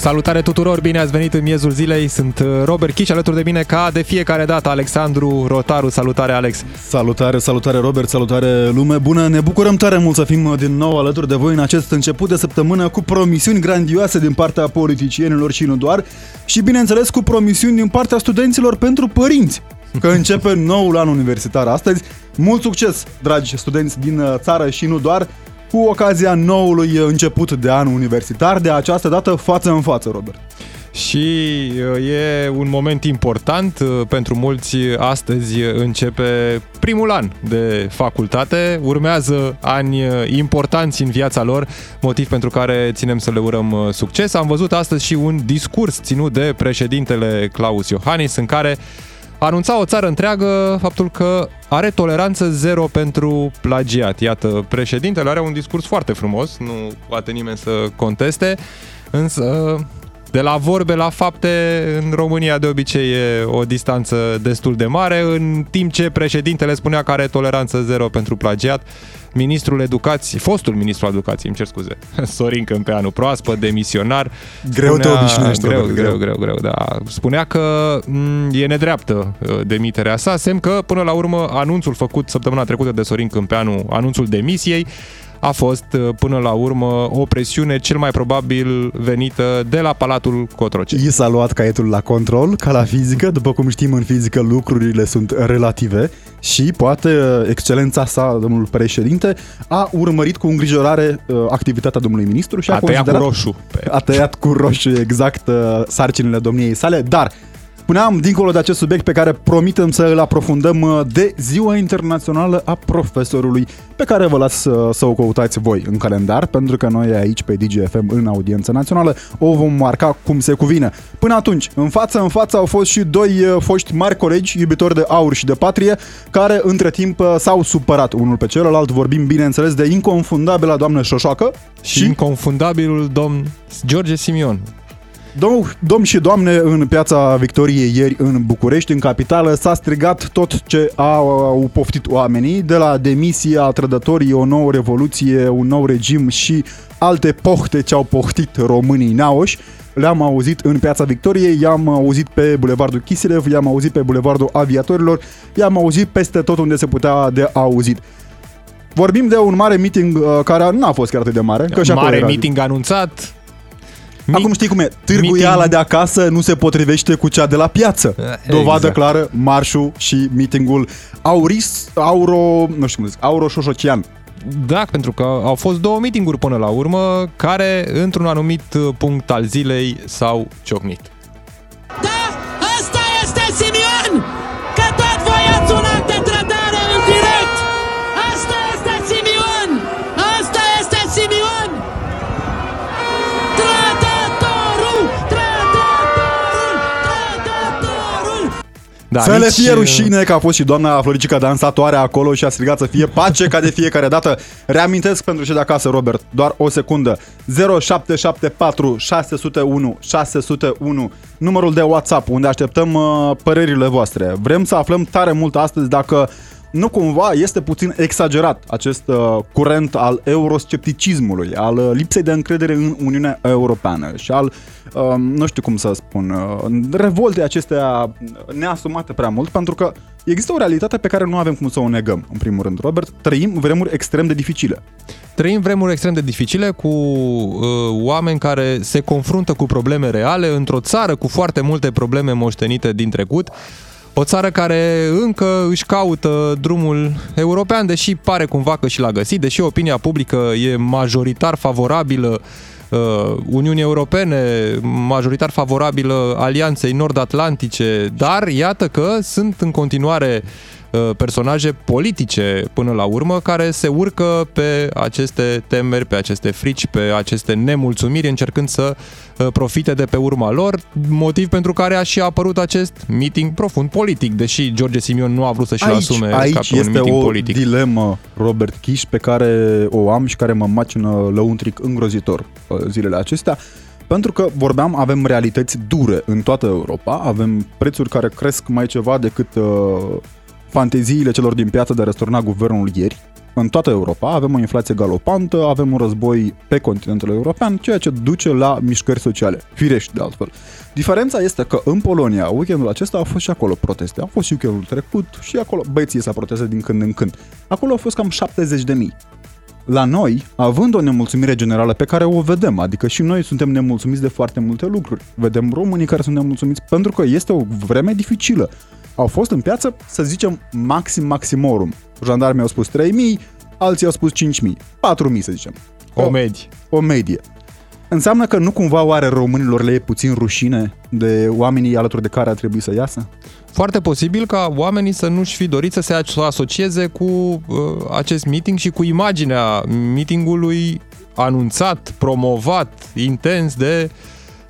Salutare tuturor, bine ați venit în miezul zilei. Sunt uh, Robert Chiș, alături de mine ca de fiecare dată Alexandru Rotaru. Salutare Alex! Salutare, salutare Robert, salutare lume bună! Ne bucurăm tare mult să fim uh, din nou alături de voi în acest început de săptămână cu promisiuni grandioase din partea politicienilor și nu doar și bineînțeles cu promisiuni din partea studenților pentru părinți că începe noul an universitar astăzi. Mult succes, dragi studenți din uh, țară și nu doar cu ocazia noului început de an universitar, de această dată față în față, Robert. Și uh, e un moment important uh, pentru mulți. Astăzi începe primul an de facultate. Urmează ani uh, importanți în viața lor, motiv pentru care ținem să le urăm succes. Am văzut astăzi și un discurs ținut de președintele Claus Iohannis în care anunța o țară întreagă faptul că are toleranță zero pentru plagiat. Iată, președintele are un discurs foarte frumos, nu poate nimeni să conteste, însă de la vorbe la fapte, în România de obicei e o distanță destul de mare, în timp ce președintele spunea că are toleranță zero pentru plagiat, ministrul educației, fostul ministru al educației, îmi cer scuze, Sorin Câmpeanu, proaspăt, demisionar. Greu spunea, te obișnuiești. Greu, greu, greu, greu, greu, da. Spunea că m- mm, e nedreaptă uh, demiterea sa, semn că până la urmă anunțul făcut săptămâna trecută de Sorin Câmpeanu, anunțul demisiei, a fost uh, până la urmă o presiune cel mai probabil venită de la Palatul Cotroceni. I s-a luat caietul la control, ca la fizică, după cum știm în fizică lucrurile sunt relative și poate uh, excelența sa, domnul președinte, a urmărit cu îngrijorare uh, activitatea domnului ministru și a, a tăiat cu roșu. A tăiat cu roșu exact sarcinile domniei sale, dar Spuneam, dincolo de acest subiect pe care promitem să îl aprofundăm uh, de Ziua Internațională a Profesorului, pe care vă las să, uh, să o căutați voi în calendar, pentru că noi aici pe DGFM în audiență națională o vom marca cum se cuvine. Până atunci, în față în față au fost și doi uh, foști mari colegi, iubitori de aur și de patrie, care între timp s-au supărat unul pe celălalt. Vorbim, bineînțeles, de inconfundabila doamnă Șoșoacă și, și inconfundabilul domn George Simion. Dom- domn și doamne, în piața Victoriei ieri în București, în capitală, s-a strigat tot ce au poftit oamenii, de la demisia trădătorii, o nouă revoluție, un nou regim și alte pohte ce au pohtit românii naoși. Le-am auzit în piața Victoriei, i-am auzit pe Bulevardul Chisilev, i-am auzit pe Bulevardul Aviatorilor, i-am auzit peste tot unde se putea de auzit. Vorbim de un mare meeting uh, care nu a fost chiar atât de mare. Că mare meeting anunțat, Acum știi cum e, târguiala meeting... de acasă nu se potrivește cu cea de la piață. Exact. Dovadă clară, marșul și meetingul Auris, Auro, nu știu cum zic, Auro Șoșocian. Da, pentru că au fost două meetinguri până la urmă care într-un anumit punct al zilei s-au ciocnit. Da, să le fie rușine că a fost și doamna Floricica dansatoare acolo și a strigat să fie pace ca de fiecare dată. Reamintesc pentru cei de acasă, Robert, doar o secundă. 0774 601 601 numărul de WhatsApp unde așteptăm uh, părerile voastre. Vrem să aflăm tare mult astăzi dacă nu cumva este puțin exagerat acest uh, curent al euroscepticismului, al uh, lipsei de încredere în Uniunea Europeană și al, uh, nu știu cum să spun, uh, revolte acestea neasumate prea mult, pentru că există o realitate pe care nu avem cum să o negăm, în primul rând. Robert, trăim vremuri extrem de dificile. Trăim vremuri extrem de dificile cu uh, oameni care se confruntă cu probleme reale într-o țară cu foarte multe probleme moștenite din trecut. O țară care încă își caută drumul european, deși pare cumva că și l-a găsit, deși opinia publică e majoritar favorabilă uh, Uniunii Europene, majoritar favorabilă Alianței Nord-Atlantice, dar iată că sunt în continuare uh, Uh, personaje politice până la urmă care se urcă pe aceste temeri, pe aceste frici, pe aceste nemulțumiri, încercând să uh, profite de pe urma lor, motiv pentru care a și apărut acest meeting profund politic, deși George Simion nu a vrut să-și aici, asume aici ca pe un meeting o politic. dilemă, Robert Kish, pe care o am și care mă macină lăuntric îngrozitor uh, zilele acestea Pentru că, vorbeam, avem realități dure în toată Europa, avem prețuri care cresc mai ceva decât uh, fanteziile celor din piață de a răsturna guvernul ieri. În toată Europa avem o inflație galopantă, avem un război pe continentul european, ceea ce duce la mișcări sociale, firești de altfel. Diferența este că în Polonia, weekendul acesta au fost și acolo proteste, au fost și weekendul trecut și acolo băieții s-a protestat din când în când. Acolo au fost cam 70 de mii. La noi, având o nemulțumire generală pe care o vedem, adică și noi suntem nemulțumiți de foarte multe lucruri. Vedem românii care sunt nemulțumiți pentru că este o vreme dificilă. Au fost în piață, să zicem, maxim maximorum. Jandarmii au spus 3000, alții au spus 5000, 4000 să zicem. O medie. O medie. Înseamnă că nu cumva oare românilor le e puțin rușine de oamenii alături de care ar trebui să iasă? Foarte posibil ca oamenii să nu-și fi dorit să se asocieze cu uh, acest meeting și cu imaginea meetingului anunțat, promovat intens de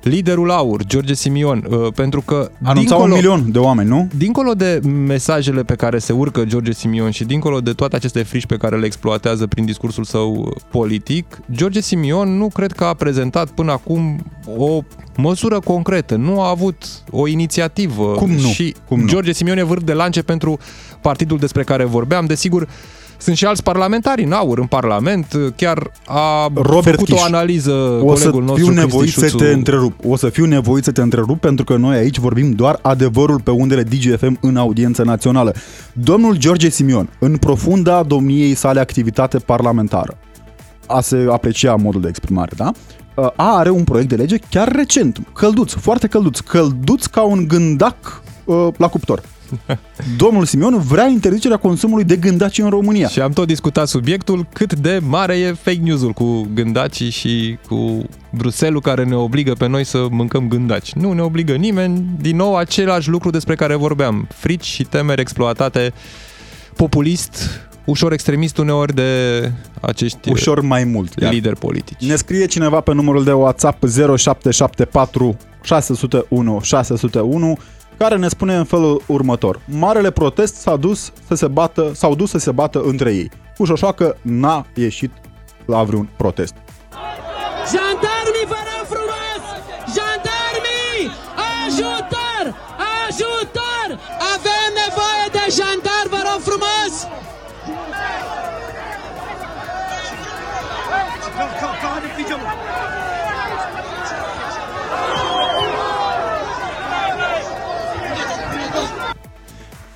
liderul aur, George Simion, uh, pentru că Anunțau dincolo, un milion de oameni, nu? dincolo de mesajele pe care se urcă George Simion și dincolo de toate aceste frici pe care le exploatează prin discursul său politic, George Simion nu cred că a prezentat până acum o măsură concretă, nu a avut o inițiativă Cum nu? și Cum nu? George Simion e vârf de lance pentru partidul despre care vorbeam, desigur sunt și alți parlamentari în aur în Parlament, chiar a Robert făcut Kiș. o analiză O să colegul nostru fiu nevoit Cristi să te Șuțu. întrerup. O să fiu nevoit să te întrerup pentru că noi aici vorbim doar adevărul pe undele DGFM în audiență națională. Domnul George Simion, în profunda domniei sale activitate parlamentară, a se aprecia modul de exprimare, da? A are un proiect de lege chiar recent, călduț, foarte călduț, călduț ca un gândac uh, la cuptor. Domnul Simion vrea interzicerea consumului de gândaci în România. Și am tot discutat subiectul cât de mare e fake news-ul cu gândacii și cu Bruselul care ne obligă pe noi să mâncăm gândaci. Nu ne obligă nimeni, din nou același lucru despre care vorbeam. Frici și temeri exploatate populist, ușor extremist uneori de acești Ușor mai mult. Iar lideri politici. Ne scrie cineva pe numărul de WhatsApp 0774 601 601 care ne spune în felul următor. Marele protest s-a dus să se bată, s-au dus să se bată între ei. Cu Șoșoacă n-a ieșit la vreun protest.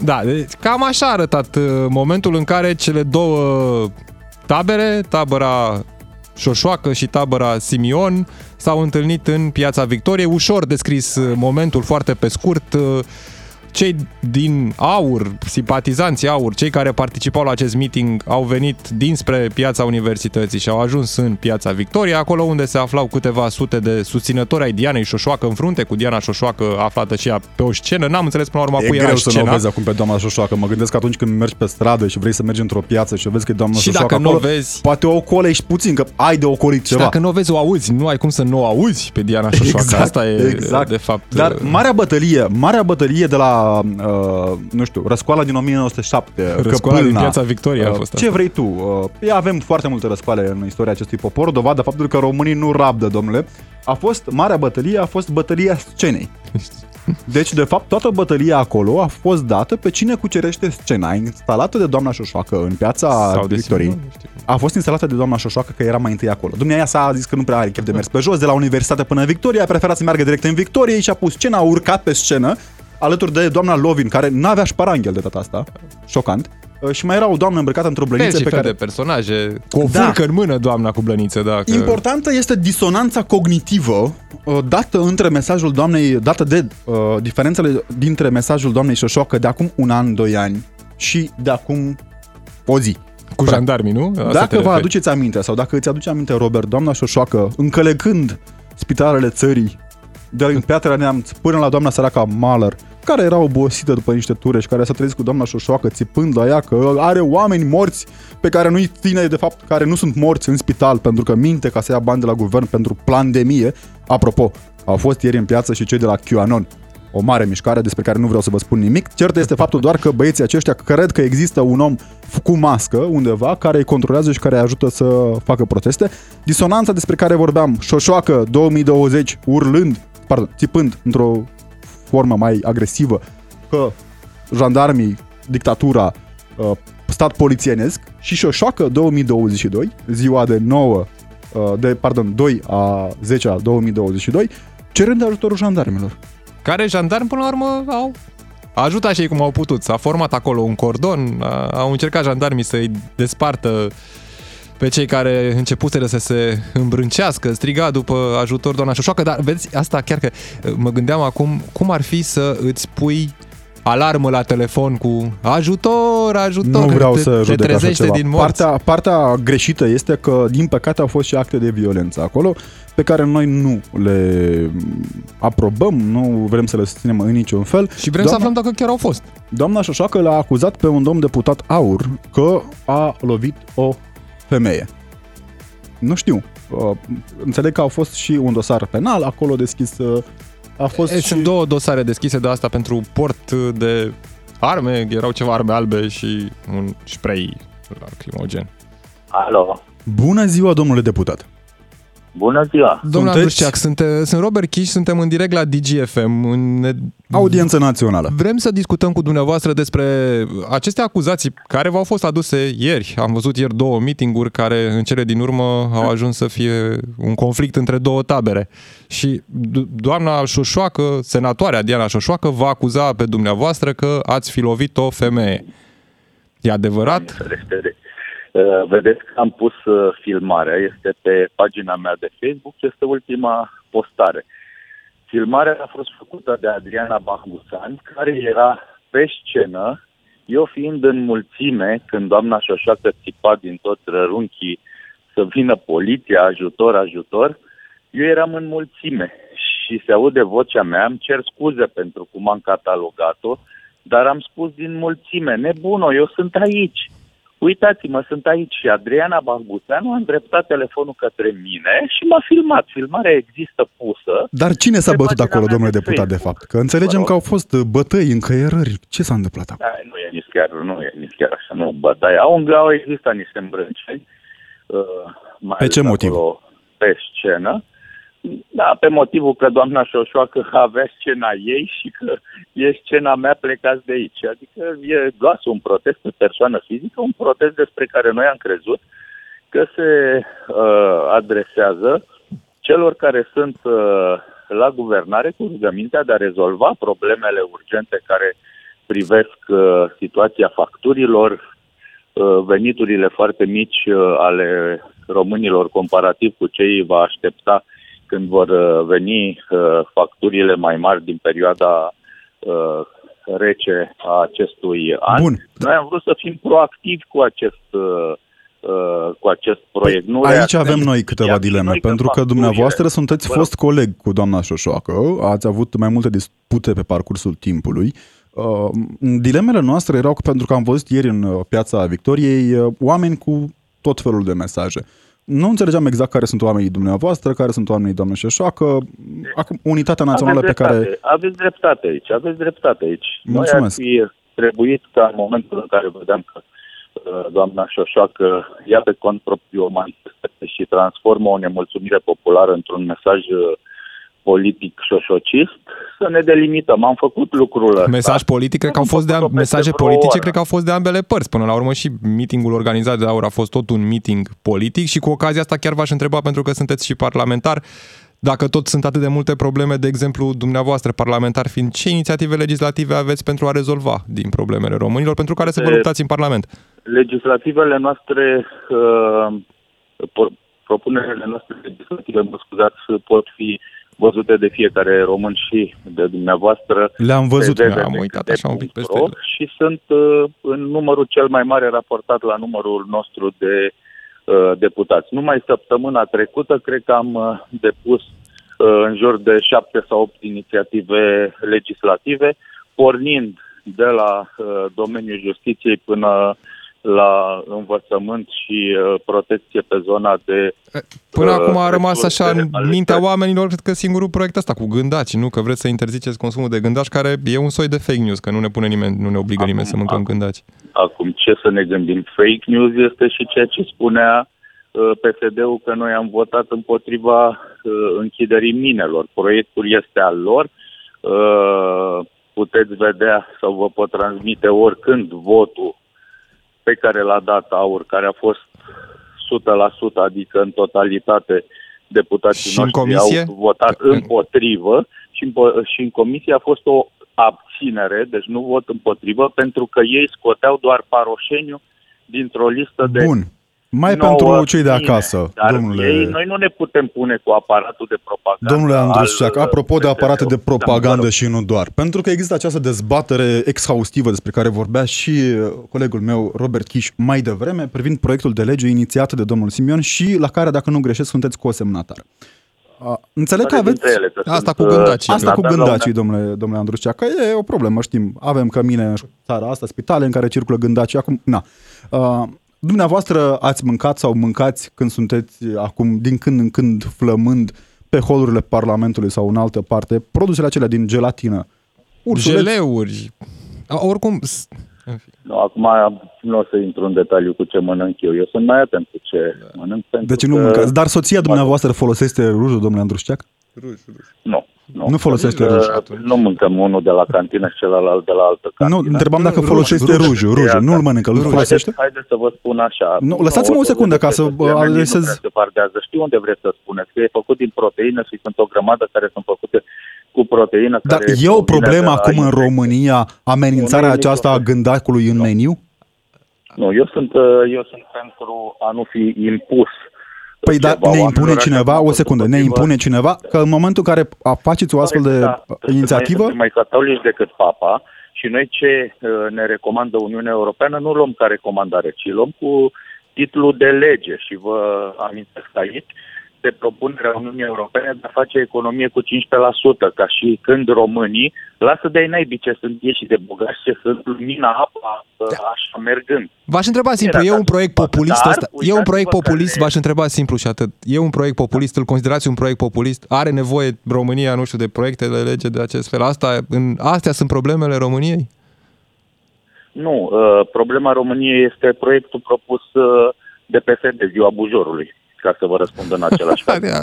Da, deci cam așa a arătat uh, momentul în care cele două tabere, tabăra Șoșoacă și tabăra Simion, s-au întâlnit în Piața Victoriei. Ușor descris uh, momentul, foarte pe scurt. Uh, Cei din Aur, simpatizanții Aur, cei care participau la acest meeting, au venit dinspre Piața Universității și au ajuns în Piața Victoriei, acolo unde se aflau câteva sute de susținători ai Dianei Șoșoacă în frunte, cu Diana Șoșoacă aflată și ea pe o scenă. N-am înțeles până la urmă E cui era greu să nu scena. o vezi acum pe doamna Șoșoacă. Mă gândesc că atunci când mergi pe stradă și vrei să mergi într-o piață și vezi că e doamna Și Șoșoacă dacă nu acolo, o vezi- poate o colești puțin, că ai de ocolit Și ceva. dacă nu o vezi, o auzi. Nu ai cum să nu o auzi pe Diana Șoșoacă. Exact, Asta e, exact. de fapt... Dar uh, marea bătălie, marea bătălie de la, uh, nu știu, răscoala din 1907, Răscoala din Căpâlna, Piața Victoriei a uh, fost Ce asta. vrei tu? Uh, avem foarte multe răscoale în istoria acestui popor, dovadă faptul că românii nu rabdă, domnule. A fost, marea bătălie a fost bătălia scenei. Deci, de fapt, toată bătălia acolo a fost dată pe cine cucerește scena, instalată de doamna Șoșoacă în piața Sau de Victoriei. Simion, nu știu. A fost instalată de doamna Șoșoacă că era mai întâi acolo. Dumnezeu s-a zis că nu prea are chef de mers pe jos, de la universitate până în Victoria, a preferat să meargă direct în Victorie și a pus scena, a urcat pe scenă, alături de doamna Lovin, care n-avea șparanghel de data asta, șocant, Uh, și mai era o doamnă îmbrăcată într-o Fel blăniță și pe fel care... de personaje, cu o Da. furcă în mână, doamna cu blăniță, da. Că... Importantă este disonanța cognitivă uh, dată între mesajul doamnei, dată de uh, diferențele dintre mesajul doamnei Șoșoacă de acum un an, doi ani și de acum o zi. Cu jandarmii, nu? Asta te Dacă vă referi. aduceți aminte sau dacă îți aduce aminte, Robert, doamna Șoșoacă, încălecând spitalele țării, de la Piatra Neamț până la doamna săraca Mahler, care era obosită după niște ture și care s-a trezit cu doamna Șoșoacă țipând la ea că are oameni morți pe care nu-i ține, de fapt, care nu sunt morți în spital pentru că minte ca să ia bani de la guvern pentru pandemie. Apropo, au fost ieri în piață și cei de la QAnon. o mare mișcare despre care nu vreau să vă spun nimic. Cert este faptul doar că băieții aceștia cred că există un om cu mască undeva care îi controlează și care îi ajută să facă proteste. Disonanța despre care vorbeam, șoșoacă 2020 urlând, pardon, țipând într-o formă mai agresivă că jandarmii, dictatura, uh, stat polițienesc și șoșoacă 2022, ziua de 9 uh, de, pardon, 2 a 10 a 2022, cerând ajutorul jandarmilor. Care jandarmi, până la urmă, au ajutat și ei cum au putut. S-a format acolo un cordon, a- au încercat jandarmii să-i despartă pe cei care începuseră să se îmbrâncească, striga după ajutor doamna Șoșoacă, dar vezi, asta chiar că uh, mă gândeam acum, cum ar fi să îți pui alarmă la telefon cu ajutor, ajutor, Nu că vreau te, să te judec așa trezește ceva. din morți. Partea, partea greșită este că, din păcate, au fost și acte de violență acolo, pe care noi nu le aprobăm, nu vrem să le susținem în niciun fel. Și vrem să aflăm dacă chiar au fost. Doamna Șoșoacă l-a acuzat pe un domn deputat aur că a lovit o femeie. Nu știu. Uh, Înțeleg că au fost și un dosar penal acolo deschis. uh, A fost E, și... Sunt două dosare deschise de asta pentru port de arme, erau ceva arme albe și un spray lacrimogen. Alo, Bună ziua, domnule deputat! Bună ziua! Domnul Sunteți- Andrușceac, sunt, sunt Robert Chiș, suntem în direct la DGFM. În, ne- Audiență națională. Vrem să discutăm cu dumneavoastră despre aceste acuzații care v-au fost aduse ieri. Am văzut ieri două meetinguri care în cele din urmă au ajuns să fie un conflict între două tabere. Și do- doamna Șoșoacă, senatoarea Diana Șoșoacă, va acuza pe dumneavoastră că ați fi lovit o femeie. E adevărat? Ferește de- Uh, Vedeți că am pus uh, filmarea, este pe pagina mea de Facebook, este ultima postare. Filmarea a fost făcută de Adriana Bahbusan, care era pe scenă, eu fiind în mulțime, când doamna Șoșoacă țipa din toți rărunchii să vină poliția, ajutor, ajutor, eu eram în mulțime și se aude vocea mea, îmi cer scuze pentru cum am catalogat-o, dar am spus din mulțime, nebuno, eu sunt aici. Uitați-mă, sunt aici și Adriana Banguțeanu a îndreptat telefonul către mine și m-a filmat. Filmarea există pusă. Dar cine s-a Pe bătut pagina acolo, mea domnule de deputat, de Facebook. fapt? Că înțelegem Vă că rog. au fost bătăi, încăierări. Ce s-a întâmplat acolo? Da, nu e nici chiar, nu e nici chiar așa, nu bătaie. Au, au existat niște îmbrânceni. Uh, mai Pe ce ales motiv? acolo Pe scenă. Da, pe motivul că doamna Șoșoacă avea scena ei și că e scena mea plecați de aici. Adică e doar un protest pe persoană fizică, un protest despre care noi am crezut că se uh, adresează celor care sunt uh, la guvernare cu rugămintea de a rezolva problemele urgente care privesc uh, situația facturilor, uh, veniturile foarte mici uh, ale românilor comparativ cu ce îi va aștepta când vor uh, veni uh, facturile mai mari din perioada uh, rece a acestui an. Bun. Noi am vrut să fim proactivi cu acest uh, uh, cu acest proiect. Nu Păi Aici reacționăm avem noi câteva imediat. dileme, Noi că pentru că facturile- dumneavoastră sunteți Vă rog. fost coleg cu doamna Șoșoacă, ați avut mai multe dispute pe parcursul timpului. Uh, dilemele noastre erau că, pentru că am văzut ieri în uh, piața Victoriei uh, oameni cu tot felul de mesaje. Nu înțelegeam exact care sunt oamenii dumneavoastră, care sunt oamenii doamnei Șoșoacă. Acum, unitatea națională aveți pe care... dreptate, Aveți dreptate aici, aveți dreptate aici. Mulțumesc. Noi ar fi trebuit ca în momentul în care vedeam că uh, doamna Șoșoacă ia pe cont propriu o manifestație și transformă o nemulțumire populară într-un mesaj uh, politic șoșocist, să ne delimităm. Am făcut lucrul ăsta. Mesaj politic, cred că au Am fost de făcut-o peste mesaje vreo politice, oră. cred că au fost de ambele părți. Până la urmă și meetingul organizat de Aur a fost tot un meeting politic și cu ocazia asta chiar v-aș întreba, pentru că sunteți și parlamentar, dacă tot sunt atât de multe probleme, de exemplu, dumneavoastră, parlamentar fiind, ce inițiative legislative aveți pentru a rezolva din problemele românilor, pentru care să vă E- luptați în Parlament? legislativele noastre, uh, pro- propunerile noastre legislative, mă scuzați, pot fi văzute de fiecare român și de dumneavoastră. Le-am văzut. pe am uitat așa un pic peste www.ro ele. Și sunt uh, în numărul cel mai mare raportat la numărul nostru de uh, deputați. Numai săptămâna trecută, cred că am uh, depus uh, în jur de șapte sau opt inițiative legislative, pornind de la uh, domeniul justiției până la învățământ și uh, protecție pe zona de... Până uh, acum a rămas așa resurse în ale mintea țării. oamenilor, cred că singurul proiect ăsta cu gândaci, nu? Că vreți să interziceți consumul de gândaci, care e un soi de fake news, că nu ne pune nimeni, nu ne obligă Acum- nimeni să mâncăm acum- gândaci. Acum, ce să ne gândim? Fake news este și ceea ce spunea uh, PSD-ul că noi am votat împotriva uh, închiderii minelor. Proiectul este al lor. Uh, puteți vedea sau vă pot transmite oricând votul pe care l-a dat AUR, care a fost 100%, adică în totalitate deputații Și în noștri comisie? au votat împotrivă și în, po- și în comisie a fost o abținere, deci nu vot împotrivă, pentru că ei scoteau doar Paroșeniu dintr-o listă de Bun. Mai nouă pentru cei de fine. acasă, Dar domnule... ei, noi nu ne putem pune cu aparatul de propagandă. Domnule Andrușceac, al, apropo de uh, aparate de PSD-ului. propagandă Da, și nu doar, pentru că există această dezbatere exhaustivă despre care vorbea și uh, colegul meu Robert Kiș mai devreme, privind proiectul de lege inițiat de domnul Simion și la care, dacă nu greșesc, sunteți cosemnatar. Uh, Înțeleg că Care aveți... dintre ele, că Asta sunt, cu uh, gândacii. Asta cu semnatar la gândacii, un- domnule, domnule Andrușceac, că e o problemă, știm. Avem cămine în țara asta, spitale în care circulă gândacii. Acum, na. Uh, dumneavoastră ați mâncat sau mâncați când sunteți acum din când în când flămând pe holurile Parlamentului sau în altă parte, produsele acelea din gelatină. Ursuleți, Geleuri. A, Oricum, s- în fine. Nu, acum nu o să intru în detaliu cu ce mănânc eu. Eu sunt mai atent cu ce mănânc. Pentru de ce nu că... mâncați? Dar soția dumneavoastră folosește rujul, domnule Andrușceac? Nu. Nu, Nu folosește Uh, ruj Nu mâncăm unul de la cantină și celălalt de la altă Nu, cantină. întrebam dacă Ruj, folosește ruj. rujul, rujul. Nu-l mănâncă, îl folosește? Haideți, haideți să vă spun așa. Nu, lăsați-mă o secundă ca să fie, adresez- Nu se pardează. Știu unde vreți să spuneți, că e făcut din proteină și sunt o grămadă care sunt făcute cu proteină. Dar care e o provine problemă de la acum în insecte. România amenințarea Nu, nu e aceasta a nicio- gândacului în meniu? Nu, eu sunt, uh, eu sunt pentru a nu fi impus. Păi da, ceva ne impune oamenilor, așa cineva, cum am o fost secundă, ne împotrivă. impune cineva că în momentul în care a- faceți o astfel de Da, sunt inițiativă, Mai, sunt mai catolici decât papa și noi ce uh, ne recomandă Uniunea Europeană nu luăm ca recomandare, ci luăm cu titlul de lege și vă amintesc aici de propunerea Uniunii Europene de a face economie cu 15%, ca și când românii, lasă de-ai naibii ce sunt ei și de bogați ce sunt, lumina, apa, uh, așa mergând. V-aș întreba simplu, Era e un ca să proiect facă, populist dar ăsta? E un uitați-vă proiect că populist? ne- V-aș întreba simplu și atât. E un proiect populist? Îl considerați un proiect populist? Are nevoie România, nu știu, de proiecte de lege de acest fel? Asta, în, astea sunt problemele României? Nu, uh, problema României este proiectul propus uh, de PSD, Ziua Bujorului, ca să vă răspund în același fel.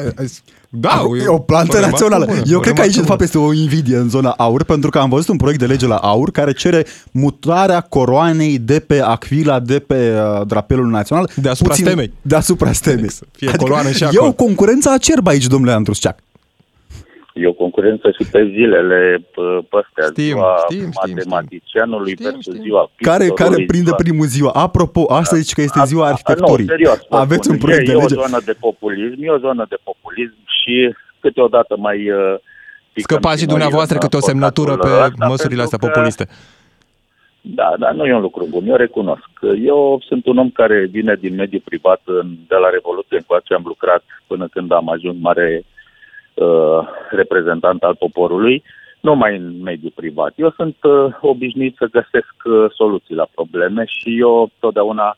Da, e o plantă remarcă națională. bună, Eu o cred că aici, de remarcă fapt, este o invidie în zona aur, pentru că am văzut un proiect de lege la aur care cere mutarea coroanei de pe Aquila, de pe uh, drapelul național. Deasupra stemei. Deasupra stemei. Să fie coloană și e acolo. o concurență acerbă aici, domnule Andrusceac. E o concurență și pe zilele p- păstea, Știm, ziua știm, știm, matematicianului știm, versus știm. ziua Care, care pictorului, prinde ziua- primul ziua. Apropo, asta zici că este A- ziua a- arhitecturii. Nu, serios, vă Aveți spun. un proiect e, de lege. E o zonă de populism, e o zonă de populism și câteodată mai... Uh, picăm Scăpați și noi dumneavoastră în câte o semnătură pe păcatul ăsta, măsurile astea pentru că- populiste. Da, da, nu e un lucru bun, eu recunosc. Eu sunt un om care vine din mediul privat, în- de la Revoluție încoace am lucrat până când am ajuns mare uh, reprezentant al poporului, nu mai în mediul privat. Eu sunt uh, obișnuit să găsesc uh, soluții la probleme și eu totdeauna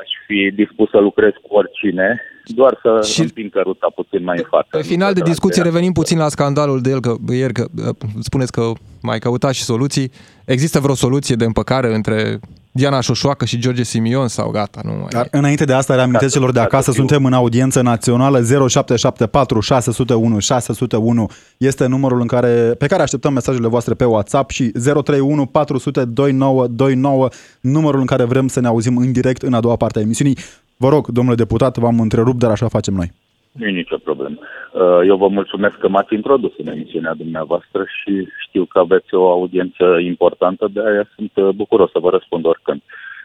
aș fi dispus să lucrez cu oricine, doar să Și- și... împing căruța puțin mai în față. Pe final de discuție revenim puțin la scandalul de el, că ieri că uh, spuneți că mai căutați și soluții. Există vreo soluție de împăcare între Diana Șoșoacă și George Simion sau gata, nu mai Dar e? înainte de asta, reamintesc Ca să- celor de ca să acasă, fiu- suntem în audiență națională 0774 601 601 este numărul în care, pe care așteptăm mesajele voastre pe WhatsApp și 031 400 2929 numărul în care vrem să ne auzim în direct în a doua parte a emisiunii. Vă rog, domnule deputat, v-am întrerupt, dar așa facem noi. Nu e nicio problemă. Uh, Eu vă mulțumesc că m-ați introdus în emisiunea dumneavoastră și știu că aveți o audiență importantă, de aia sunt uh, bucuros să vă răspund oricând.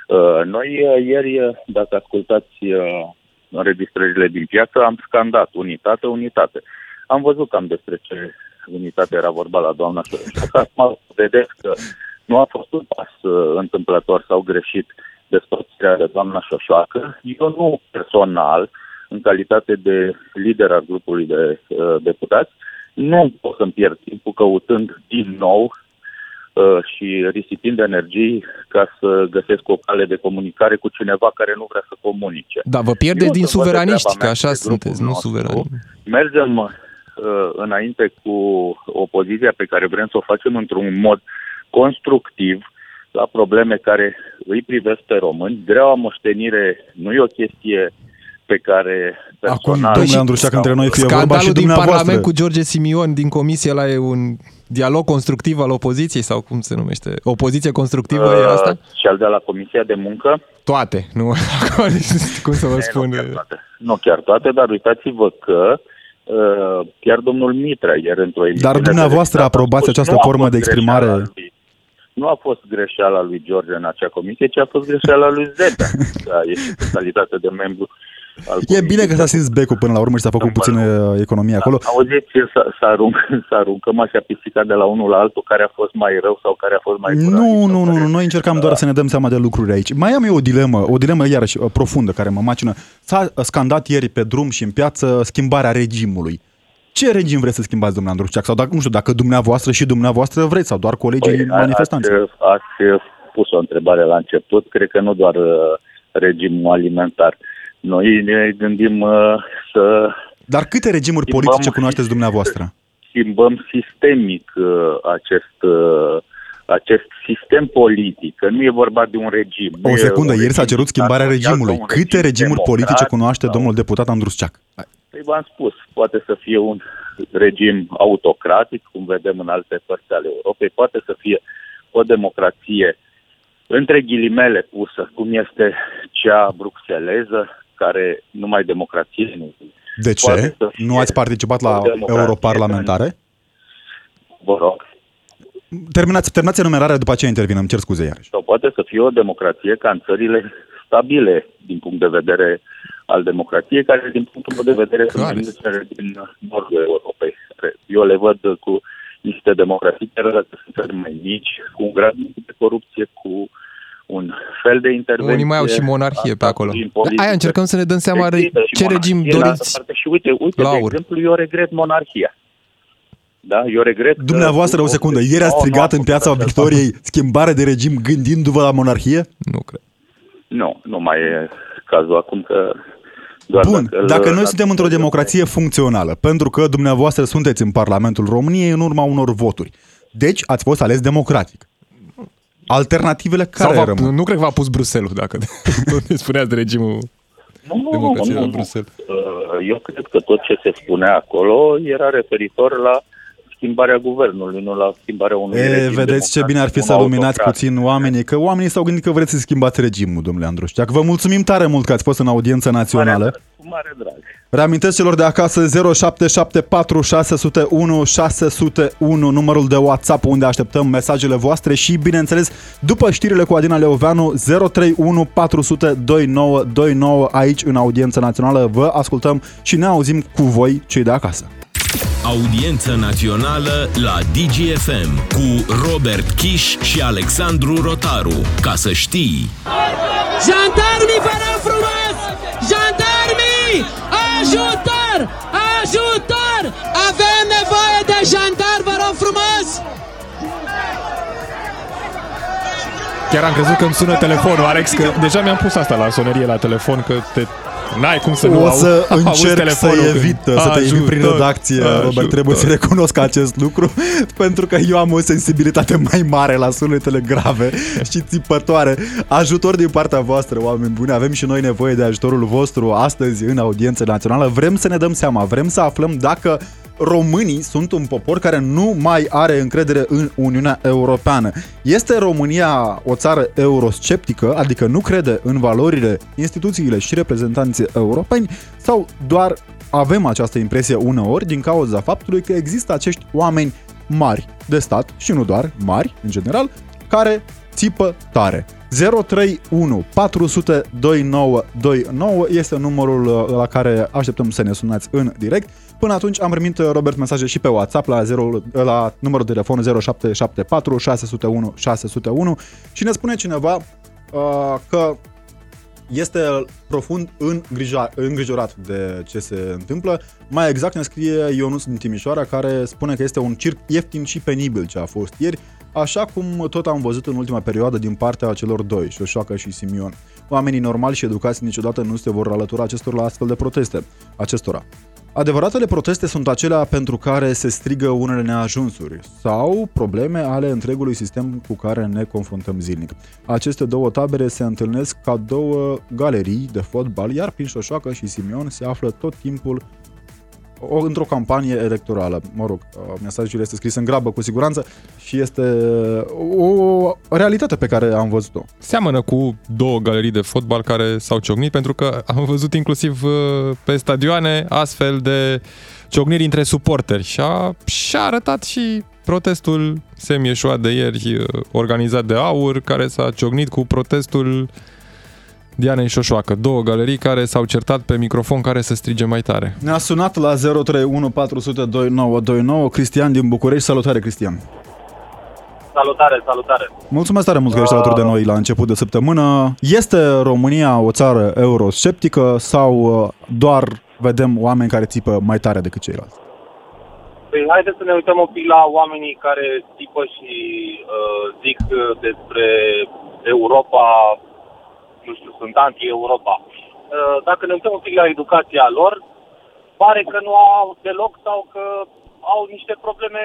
Uh, Noi uh, ieri, uh, dacă ascultați uh, înregistrările din piață, am scandat unitate, unitate. Am văzut cam despre ce unitate era vorba la doamna Șoșoacă. Acum vedeți că nu a fost un pas uh, întâmplător sau greșit despărțirea de doamna Șoșoacă. Eu nu personal, în calitate de lider al grupului de uh, deputați, nu pot să-mi pierd timpul căutând din nou uh, și risipind energii ca să găsesc o cale de comunicare cu cineva care nu vrea să comunice. Da, vă pierdeți Eu din o să văd de suveraniști, treaba că mea așa și de grupul sunteți, nu nostru. suverani. Mergem uh, înainte cu opoziția pe care vrem să o facem într-un mod constructiv la probleme care îi privesc pe români. Greaua moștenire nu e o chestie pe care Acum, personal... domnule Andrușac, între noi fie vorba și Scandalul din dumneavoastră. Parlament cu George Simion din comisie la e un dialog constructiv al opoziției sau cum se numește? Opoziție constructivă e asta? Uh, Cel de la Comisia de Muncă? Toate, nu? cum să vă spun? Nu chiar toate, nu chiar toate dar uitați-vă că uh, chiar domnul Mitra ieri într-o emisiune... Dar dumneavoastră de a aprobați spus, această nu a formă fost de exprimare? greșeala lui- Nu a fost greșeala lui George în acea comisie, ci a fost greșeala lui Zeta. Da, e și în calitate de membru al E bine că s-a stins becul până la urmă și s-a făcut puțină economie acolo. Auziți, să, să, arunc, să aruncăm așa pisica de la unul la altul care a fost mai rău sau care a fost mai curat. Nu, sau nu, nu, care- nu, noi încercam doar să ne dăm seama de lucruri aici. Mai am eu o dilemă, o dilemă iarăși uh, profundă care mă macină. S-a scandat ieri pe drum și în piață schimbarea regimului. Ce regim vreți să schimbați, domnule Andrușceac? Sau dacă, nu știu, dacă dumneavoastră și dumneavoastră vreți, sau doar colegii Păi, manifestanți? Ați, ați pus o întrebare la început, cred că nu doar uh, regimul alimentar. Noi ne gândim uh, să Dar câte regimuri Schimbăm- politice cunoașteți dumneavoastră? schimbăm sistemic uh, acest, uh, acest sistem politic, că nu e vorba de un regim. nu O e secundă, un ieri s-a regim cerut schimbarea dictatorial sau regimului. un Câte regim regimuri democrat politice cunoaște sau- domnul deputat Andrusceac? Păi v-am spus, poate să fie un regim autocratic, cum vedem în alte părți ale Europei, poate să fie o democrație între ghilimele pusă, cum este cea bruxeleză, care numai democrație nu. De Poate ce? să fie Nu ați participat la o democrație europarlamentare? Vă rog. Terminați, terminați enumerarea, după aceea intervin, îmi cer scuze iarăși. Sau poate să fie o democrație ca în țările stabile din punct de vedere al democrației, care din punctul meu de vedere sunt Care? mai multe din nordul Europei. Eu le văd cu niște democrații, chiar dacă sunt țări mai mici, cu un grad mic de corupție, cu un fel de intervenție. Unii mai au și monarhie a pe acolo. statului în politică. Aia încercăm să ne dăm seama Există și ce regim monarhie în altă doriți. parte. Și uite, uite la de aur. exemplu, eu regret monarhia. Da, eu regret că- Dumneavoastră, o secundă, ieri ați Nu, nu strigat am în piața făcut așa. Victoriei schimbare de regim gândindu-vă la monarhie? Nu cred. Nu, nu mai e cazul acum că doar Bun, dacă, îl- dacă noi dacă- suntem într-o democrație funcțională, pentru că dumneavoastră sunteți în Parlamentul României în urma unor voturi, deci ați fost ales democratic. Alternativele care Sau v-a, rămân? nu cred că v-a pus Bruselul, dacă nu ne spuneați de regimul Nu, nu, nu, democrației nu, la nu. Bruxelles. Uh, Eu cred că tot ce se spunea acolo era referitor la schimbarea guvernului, nu la schimbarea unui E, regim vedeți ce bine ar fi democratic, să un luminați autocrat. puțin oamenii, că oamenii s-au gândit că vreți să schimbați regimul, domnule Andrușteac. Vă mulțumim tare mult că ați fost în audiență națională. Mare, cu mare drag. Reamintesc celor de acasă 0774 601 601 numărul de WhatsApp unde așteptăm mesajele voastre și bineînțeles după știrile cu Adina Leoveanu 031 400 2929 aici în audiență națională vă ascultăm și ne auzim cu voi cei de acasă. Audiență națională la DGFM cu Robert Kiș și Alexandru Rotaru. Ca să știi! Jandarmii, vă rog frumos! Jandarmii! Ajutor! Ajutor! Avem nevoie de jandarmi, vă rog frumos! Chiar am crezut că îmi sună telefonul, Alex, că deja mi-am pus asta la sonerie la telefon, că te... N-ai cum să nu o au- să auzi încerc să telefonul când- evit să te invit prin Ajutor, redacție, Robert, ajutor. trebuie să recunosc acest lucru, pentru că eu am o sensibilitate mai mare la sunetele grave și țipătoare. Ajutor din partea voastră, oameni buni, avem și noi nevoie de ajutorul vostru astăzi în audiență națională. Vrem să ne dăm seama, vrem să aflăm dacă românii sunt un popor care nu mai are încredere în Uniunea Europeană. Este România o țară eurosceptică, adică nu crede în valorile, instituțiile și reprezentanții europeni, sau doar avem această impresie uneori din cauza faptului că există acești oameni mari de stat și nu doar mari în general, care țipă tare. 031 400 2929 este numărul uh, la care așteptăm să ne sunați în direct. Până atunci am primit, uh, Robert, mesaje și pe WhatsApp la, 0, la numărul de telefon 0774 601 601 și ne spune cineva uh, că este profund îngrija, îngrijorat de ce se întâmplă. Mai exact ne scrie Ionus din Timișoara care spune că este un circ ieftin și penibil ce a fost ieri. așa cum tot am văzut în ultima perioadă din partea celor doi, Șoșoacă și Simion. Oamenii normali și educați niciodată nu se vor alătura acestor la astfel de proteste. Acestora. Adevăratele proteste sunt acelea pentru care se strigă unele neajunsuri sau probleme ale întregului sistem cu care ne confruntăm zilnic. Aceste două tabere se întâlnesc ca două galerii de fotbal, iar prin Șoșoacă și Simion se află tot timpul o, într-o campanie electorală. Mă rog, uh, mesajul este scris în grabă cu siguranță și este o realitate pe care am văzut-o. Seamănă cu două galerii de fotbal care s-au ciocnit, pentru că am văzut inclusiv uh, pe stadioane astfel de ciocniri între suporteri și a, și-a arătat și protestul semieșuat de ieri uh, organizat de AUR, care s-a ciocnit cu protestul Dianei Șoșoacă, două galerii care s-au certat pe microfon care să strige mai tare. Ne-a sunat la 031 Cristian din București. Salutare, Cristian! Salutare, salutare! Mulțumesc tare mult că ești alături de noi la început de săptămână. Este România o țară eurosceptică sau uh, doar vedem oameni care țipă mai tare decât ceilalți? Păi haideți să ne uităm un pic la oamenii care țipă și uh, zic despre Europa nu știu, sunt anti-Europa. Uh, dacă ne uităm un pic la educația lor, pare că nu au deloc sau că au niște probleme,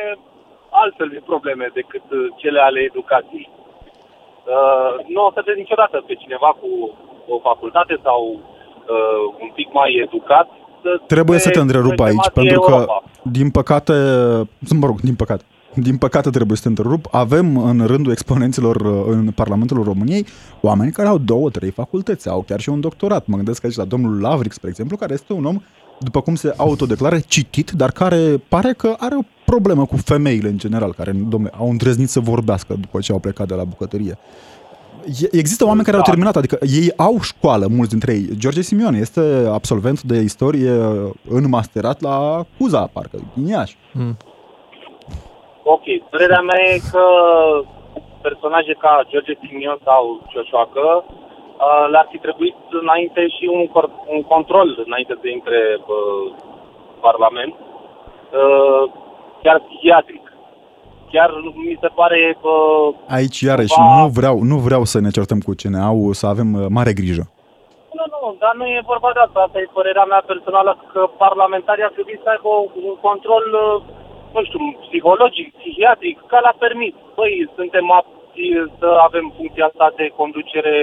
altfel de probleme decât uh, cele ale educației. Uh, nu o să vezi niciodată pe cineva cu o facultate sau un pic mai educat Trebuie să te întrerup aici, pentru că, din păcate, mă rog, din păcate, din păcate trebuie să te întrerup, avem în rândul exponenților uh, în Parlamentul României oameni care au două, trei facultăți, au chiar și un doctorat. Mă gândesc aici la domnul Lavric, spre exemplu, care este un om, după cum se autodeclară, citit, dar care pare că are o problemă cu femeile în general, care domne, au îndrăznit să vorbească după ce au plecat de la bucătărie. Există oameni care au da. terminat, adică ei au școală, mulți dintre ei. George Simion este absolvent de istorie în masterat la Cuza, parcă, din Iași. Mm. Ok, părerea mea e că personaje ca George Simion sau Cioșoacă uh, le-ar fi trebuit înainte și un, un control înainte de intre uh, Parlament, uh, chiar psihiatric. Chiar mi se pare... Uh, Aici, iarăși, cumva... nu, vreau, nu vreau să ne certăm cu CNA-ul, să avem uh, mare grijă. Nu, nu, dar nu e vorba de asta. Asta e părerea mea personală că parlamentarii ar trebui să aibă un control uh, nu știu, psihologic, psihiatric, ca la permis. Băi, suntem apti să avem funcția asta de conducere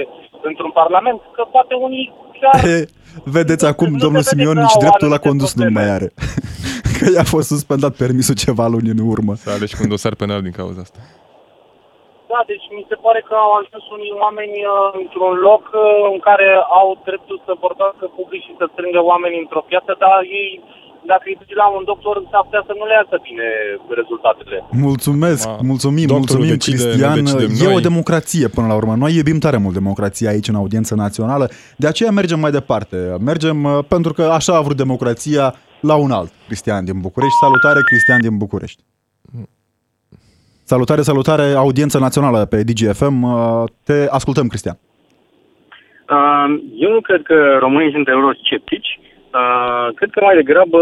într-un parlament, că poate unii chiar... Vedeți acum, domnul Simion nici dreptul la condus nu mai are. că i-a fost suspendat permisul ceva luni în urmă. S-a ales cu un dosar penal din cauza asta. Da, deci mi se pare că au ajuns unii oameni uh, într-un loc uh, în care au dreptul să vorbească public și să strângă oameni într-o piață, dar ei dacă îi duci la un doctor, s-ar putea să nu le iasă bine rezultatele. Mulțumesc, Ma, mulțumim, mulțumim, decide, Cristian. E noi. o democrație până la urmă. Noi iubim tare mult democrația aici în audiență națională, de aceea mergem mai departe. Mergem uh, pentru că așa a vrut democrația la un alt. Cristian din București. Salutare, Cristian din București. Salutare, salutare, audiență națională pe DGFM. Uh, te ascultăm, Cristian. Uh, eu nu cred că românii sunt eurosceptici. Uh, cred că mai degrabă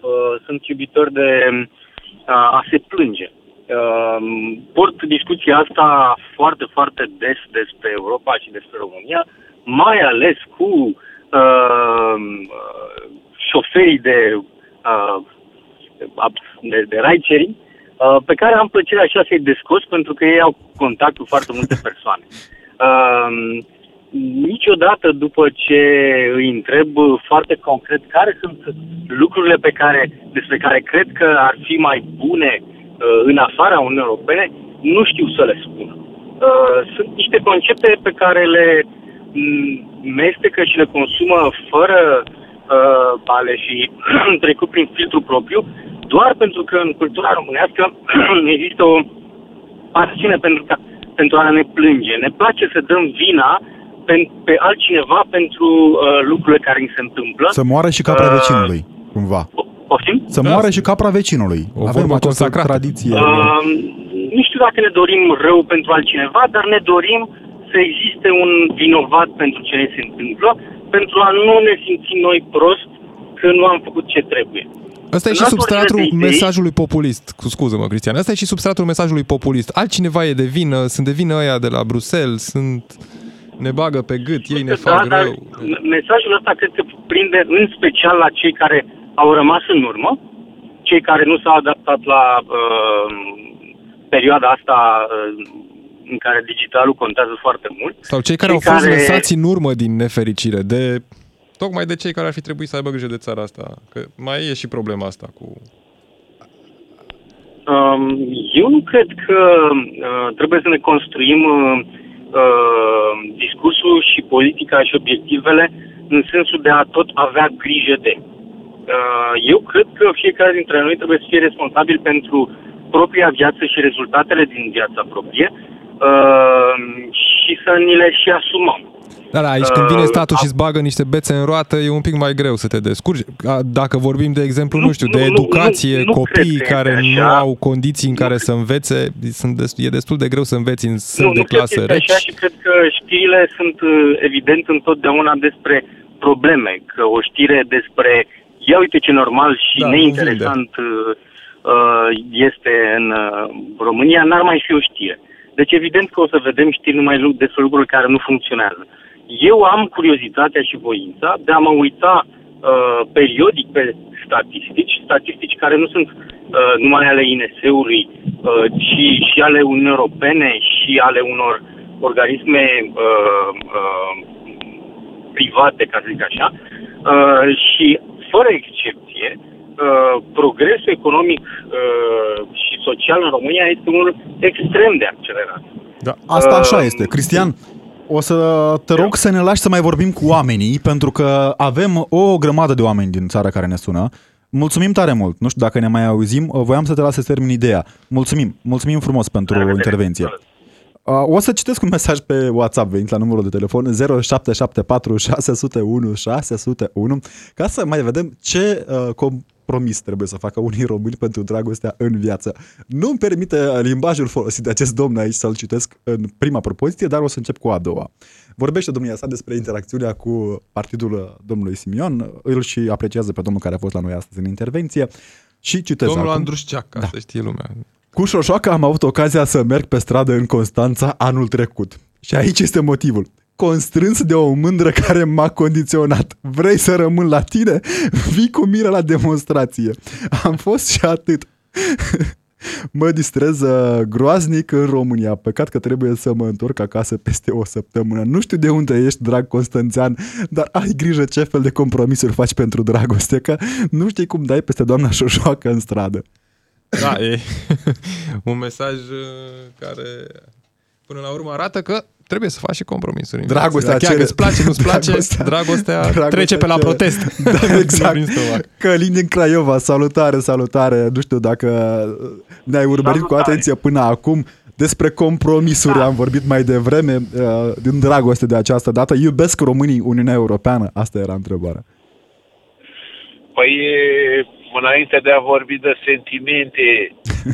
uh, sunt iubitori de uh, a se plânge. Uh, port discuția asta foarte, foarte des despre Europa și despre România, mai ales cu uh, șoferii de, uh, de, de rideshare uh, pe care am plăcerea așa să-i descos pentru că ei au contact cu foarte multe persoane. Uh, niciodată după ce îi întreb foarte concret care sunt lucrurile pe care, despre care cred că ar fi mai bune uh, în afara Uniunii Europene, nu știu să le spun. Uh, sunt niște concepte pe care le mestecă și le consumă fără uh, a le fi trecut prin filtru propriu, doar pentru că în cultura românească există o pasiune pentru, ca, pentru a ne plânge. Ne place să dăm vina pe, pe altcineva pentru uh, lucrurile care îi se întâmplă. Să moară și capra uh, vecinului, cumva. Poftim? Să moară da. și capra vecinului. O Avem această tradiție. Uh, nu știu dacă ne dorim rău pentru altcineva, dar ne dorim să existe un vinovat pentru ce ne se întâmplă, pentru a nu ne simți noi prost că nu am făcut ce trebuie. Ăsta e în și laturile substratul de idei- mesajului populist. Cu scuză-mă, Cristian. Ăsta e și substratul mesajului populist. Altcineva e de vină, sunt de vină ăia de la Bruxelles, sunt... Ne bagă pe gât, ei ne fac da, dar rău. mesajul ăsta cred că prinde în special la cei care au rămas în urmă, cei care nu s-au adaptat la uh, perioada asta uh, în care digitalul contează foarte mult. Sau cei care cei au fost care- lăsați în urmă din nefericire, de tocmai de cei care ar fi trebuit să aibă grijă de țara asta. Că mai e și problema asta cu... Um, eu nu cred că uh, trebuie să ne construim uh, uh, discursul și politica și obiectivele în sensul de a tot avea grijă de. Uh, eu cred că fiecare dintre noi trebuie să fie responsabil pentru propria viață și rezultatele din viața proprie uh, și să ni le și asumăm. Dar aici când vine Uh, statul și a- îți bagă niște bețe în roată, e un pic mai greu să te descurci. A, Dacă vorbim, de exemplu, nu, Nu, știu, nu, de nu, educație, nu, nu copiii cred că care este nu așa. au condiții în care să învețe, sunt des, e destul de greu să înveți în Nu, săli de nu cred că clasă este reci. așa și cred că știrile sunt uh, evident întotdeauna despre probleme, că o știre despre ia uite ce normal și Da, da, nu neinteresant uh, uh, este în uh, România, n-ar mai fi o știre. Deci evident că o să vedem știri numai lu- despre lucruri care nu funcționează. Eu am curiozitatea și voința de a mă uita uh, periodic pe statistici, statistici care nu sunt uh, numai ale INS-ului, uh, ci și ale Uniunii Europene și ale unor organisme uh, uh, private, ca să zic așa, uh, și fără excepție, uh, progresul economic uh, și social în România este unul extrem de accelerat. Da. Asta așa Um, este. Cristian, o să te rog să ne lași să mai vorbim cu oamenii, pentru că avem o grămadă de oameni din țară care ne sună. Mulțumim tare mult. Nu știu dacă ne mai auzim. Voiam să te las să termin ideea. Mulțumim. Mulțumim frumos pentru La revedere. intervenție. Uh, O să citesc un mesaj pe WhatsApp venit la numărul de telefon 0774 601 601 ca să mai vedem ce uh, compromis trebuie să facă unii români pentru dragostea în viață. Nu-mi permite limbajul folosit de acest domn aici să-l citesc în prima propoziție, dar o să încep cu a doua. Vorbește domnia sa despre interacțiunea cu partidul domnului Simion, îl și apreciază pe domnul care a fost la noi astăzi în intervenție și citez Domnul acum. Andrușceac, ca să știe lumea. Cu Șoșoacă am avut ocazia să merg pe stradă în Constanța anul trecut. Și aici este motivul. Constrâns de o mândră care m-a condiționat. Vrei să rămân la tine? Vii cu mine la demonstrație. Am fost și atât. Mă distrez uh, groaznic în România. Păcat că trebuie să mă întorc acasă peste o săptămână. Nu știu de unde ești, drag Constanțean, dar ai grijă ce fel de compromisuri faci pentru dragoste, că nu știi cum dai peste doamna Șoșoacă în stradă. Da, e un mesaj uh, care până la urmă arată că trebuie să faci și compromisuri. în viață. Dragostea Dacă chiar cere- îți place, nu-ți place, dragostea- dragostea, dragostea trece pe la cere- protest. Da, exact. Prin stomac. Călin din Craiova, salutare, salutare. Nu știu dacă ne-ai urmărit cu Salutare. atenție până acum. Despre compromisuri Da. am vorbit mai devreme, uh, din dragoste de această dată. Iubesc românii Uniunea Europeană? Asta era întrebarea. Păi, înainte de a vorbi de sentimente,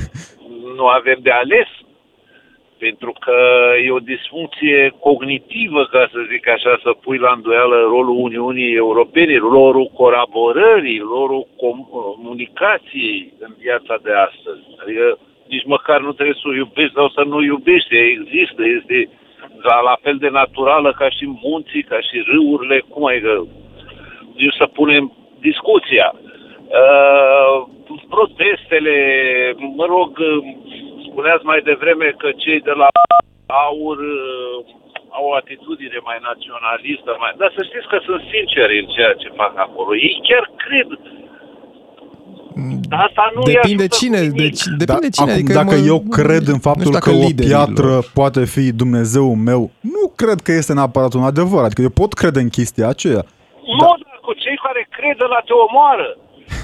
nu avem de ales. Pentru că e o disfuncție cognitivă, ca să zic așa, să pui la îndoială rolul Uniunii Europene, rolul colaborării, rolul comunicației în viața de astăzi. Adică nici măcar nu trebuie să o iubești sau să nu iubești. Ea există, este la, la fel de naturală ca și munții, ca și râurile, cum ai că nici să punem discuția. Uh, protestele, mă rog, uh, spuneați mai devreme că cei de la aur uh, au o atitudine mai naționalistă, mai... dar să știți că sunt sinceri în ceea ce fac acolo. Ei chiar cred. Dar asta nu îi Depinde ajută cine, cu nimic. deci depinde Da, cine. acum, adică dacă mă- eu cred în nu faptul știu că dacă o liderii piatră lor- poate fi Dumnezeul meu, nu cred că este neapărat un adevăr. Adică eu pot crede în chestia aceea. Nu, dar cu cei care cred la te omoară.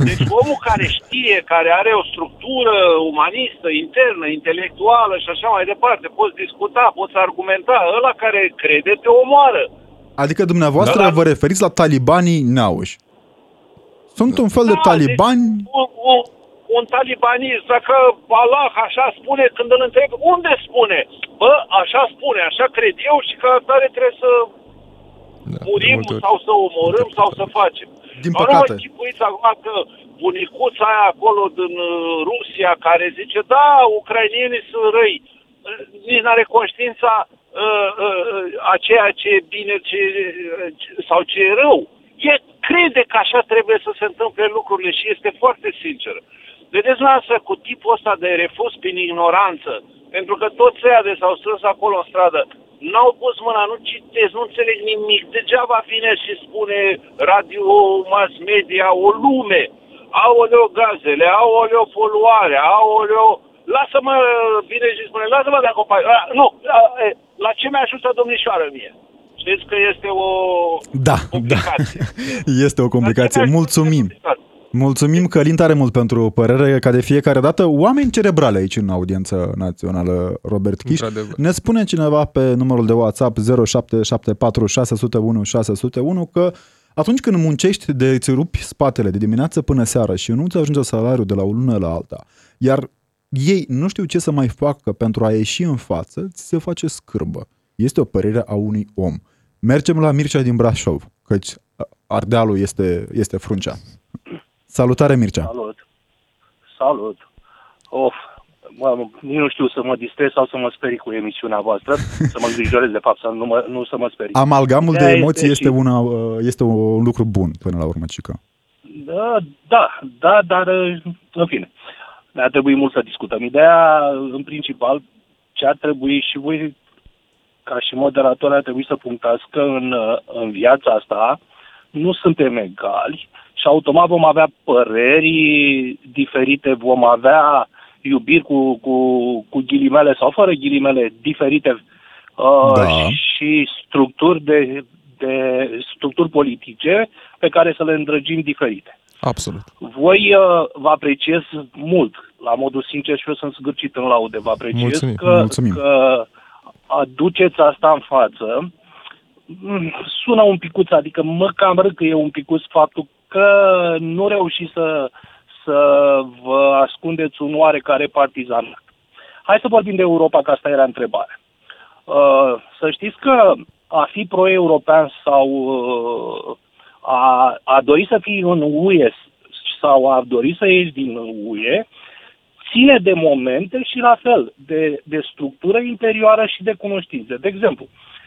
Deci omul care știe, care are o structură umanistă, internă, intelectuală și așa mai departe, poți discuta, poți argumenta, ăla care crede te omoară. Adică dumneavoastră Da. vă referiți la talibanii neauși. Sunt un fel de Da, talibani Deci, un, un, un talibanist, dacă Allah așa spune, când îl întreb, unde spune? Bă, așa spune, așa cred eu și ca atare trebuie să Da, de murim multe ori. sau să omorâm sau să facem. Din Dar Nu păcate. mă chipuiți acum că bunicuța aia acolo din uh, Rusia care zice, da, ucrainienii sunt răi. Uh, nici n-are conștiința uh, uh, a ceea ce e bine ce, uh, sau ce e rău. E crede că așa trebuie să se întâmple lucrurile și este foarte sincer. Vedeți, lasă cu tipul ăsta de refuz prin ignoranță, pentru că toți ăia de s-au strâns acolo în stradă, n-au pus mâna, nu citesc, nu înțeleg nimic. Degeaba vine și spune radio, mass media, o lume. Aoleo gazele, aoleo poluare, aoleo... Lasă-mă, vine și spune, lasă-mă de acompanie. Nu, la ce mi ajută domnișoară mie? Știți că este o Da, complicație. da. Este o complicație. Dar ce Mulțumim. mi-ajută complicație? Mulțumim, Călin, tare mult pentru părere, ca de fiecare dată. Oameni cerebrale aici în audiență națională, Robert Chiș. Într-adevăr. Ne spune cineva pe numărul de WhatsApp 0774 601 601 că atunci când muncești de îți rupi spatele de dimineață până seara și nu ți ajunge salariul de la o lună la alta, iar ei nu știu ce să mai facă pentru a ieși în față, ți se face scârbă. Este o părere a unui om. Mergem la Mircea din Brașov, căci Ardealul este, este fruncea. Salutare, Mircea! Salut. Salut. Of, mă, nici nu știu să mă distrez sau să mă sperii cu emisiunea voastră, să mă îngrijorez de fapt, să nu, mă, nu să mă sperii. Amalgamul de Ideea emoții este, și- una, uh, este un lucru bun până la urmă, Cică. Da, da, da, dar în fine, ne-ar trebui mult să discutăm. Ideea, în principal, ce ar trebui și voi, ca și moderator, ar trebui să punctați că în, în viața asta nu suntem egali și automat vom avea păreri diferite, vom avea iubiri cu, cu, cu ghilimele sau fără ghilimele diferite uh, Da. și structuri de, de structuri politice pe care să le îndrăgim diferite. Absolut. Voi uh, vă apreciez mult, la modul sincer și eu sunt zgârcit în laude, vă apreciez Mulțumim, că, mulțumim. că aduceți asta în față. Mm, Sună un picuț, adică mă cam râcăie un picuț faptul că nu reușiți să, să vă ascundeți un oarecare partizan. Hai să vorbim de Europa, că asta era întrebarea. Uh, să știți că a fi pro-european sau uh, a, a dori să fii în UE sau a dori să ieși din UE ține de momente și la fel de, de structură interioară și de cunoștințe. De exemplu,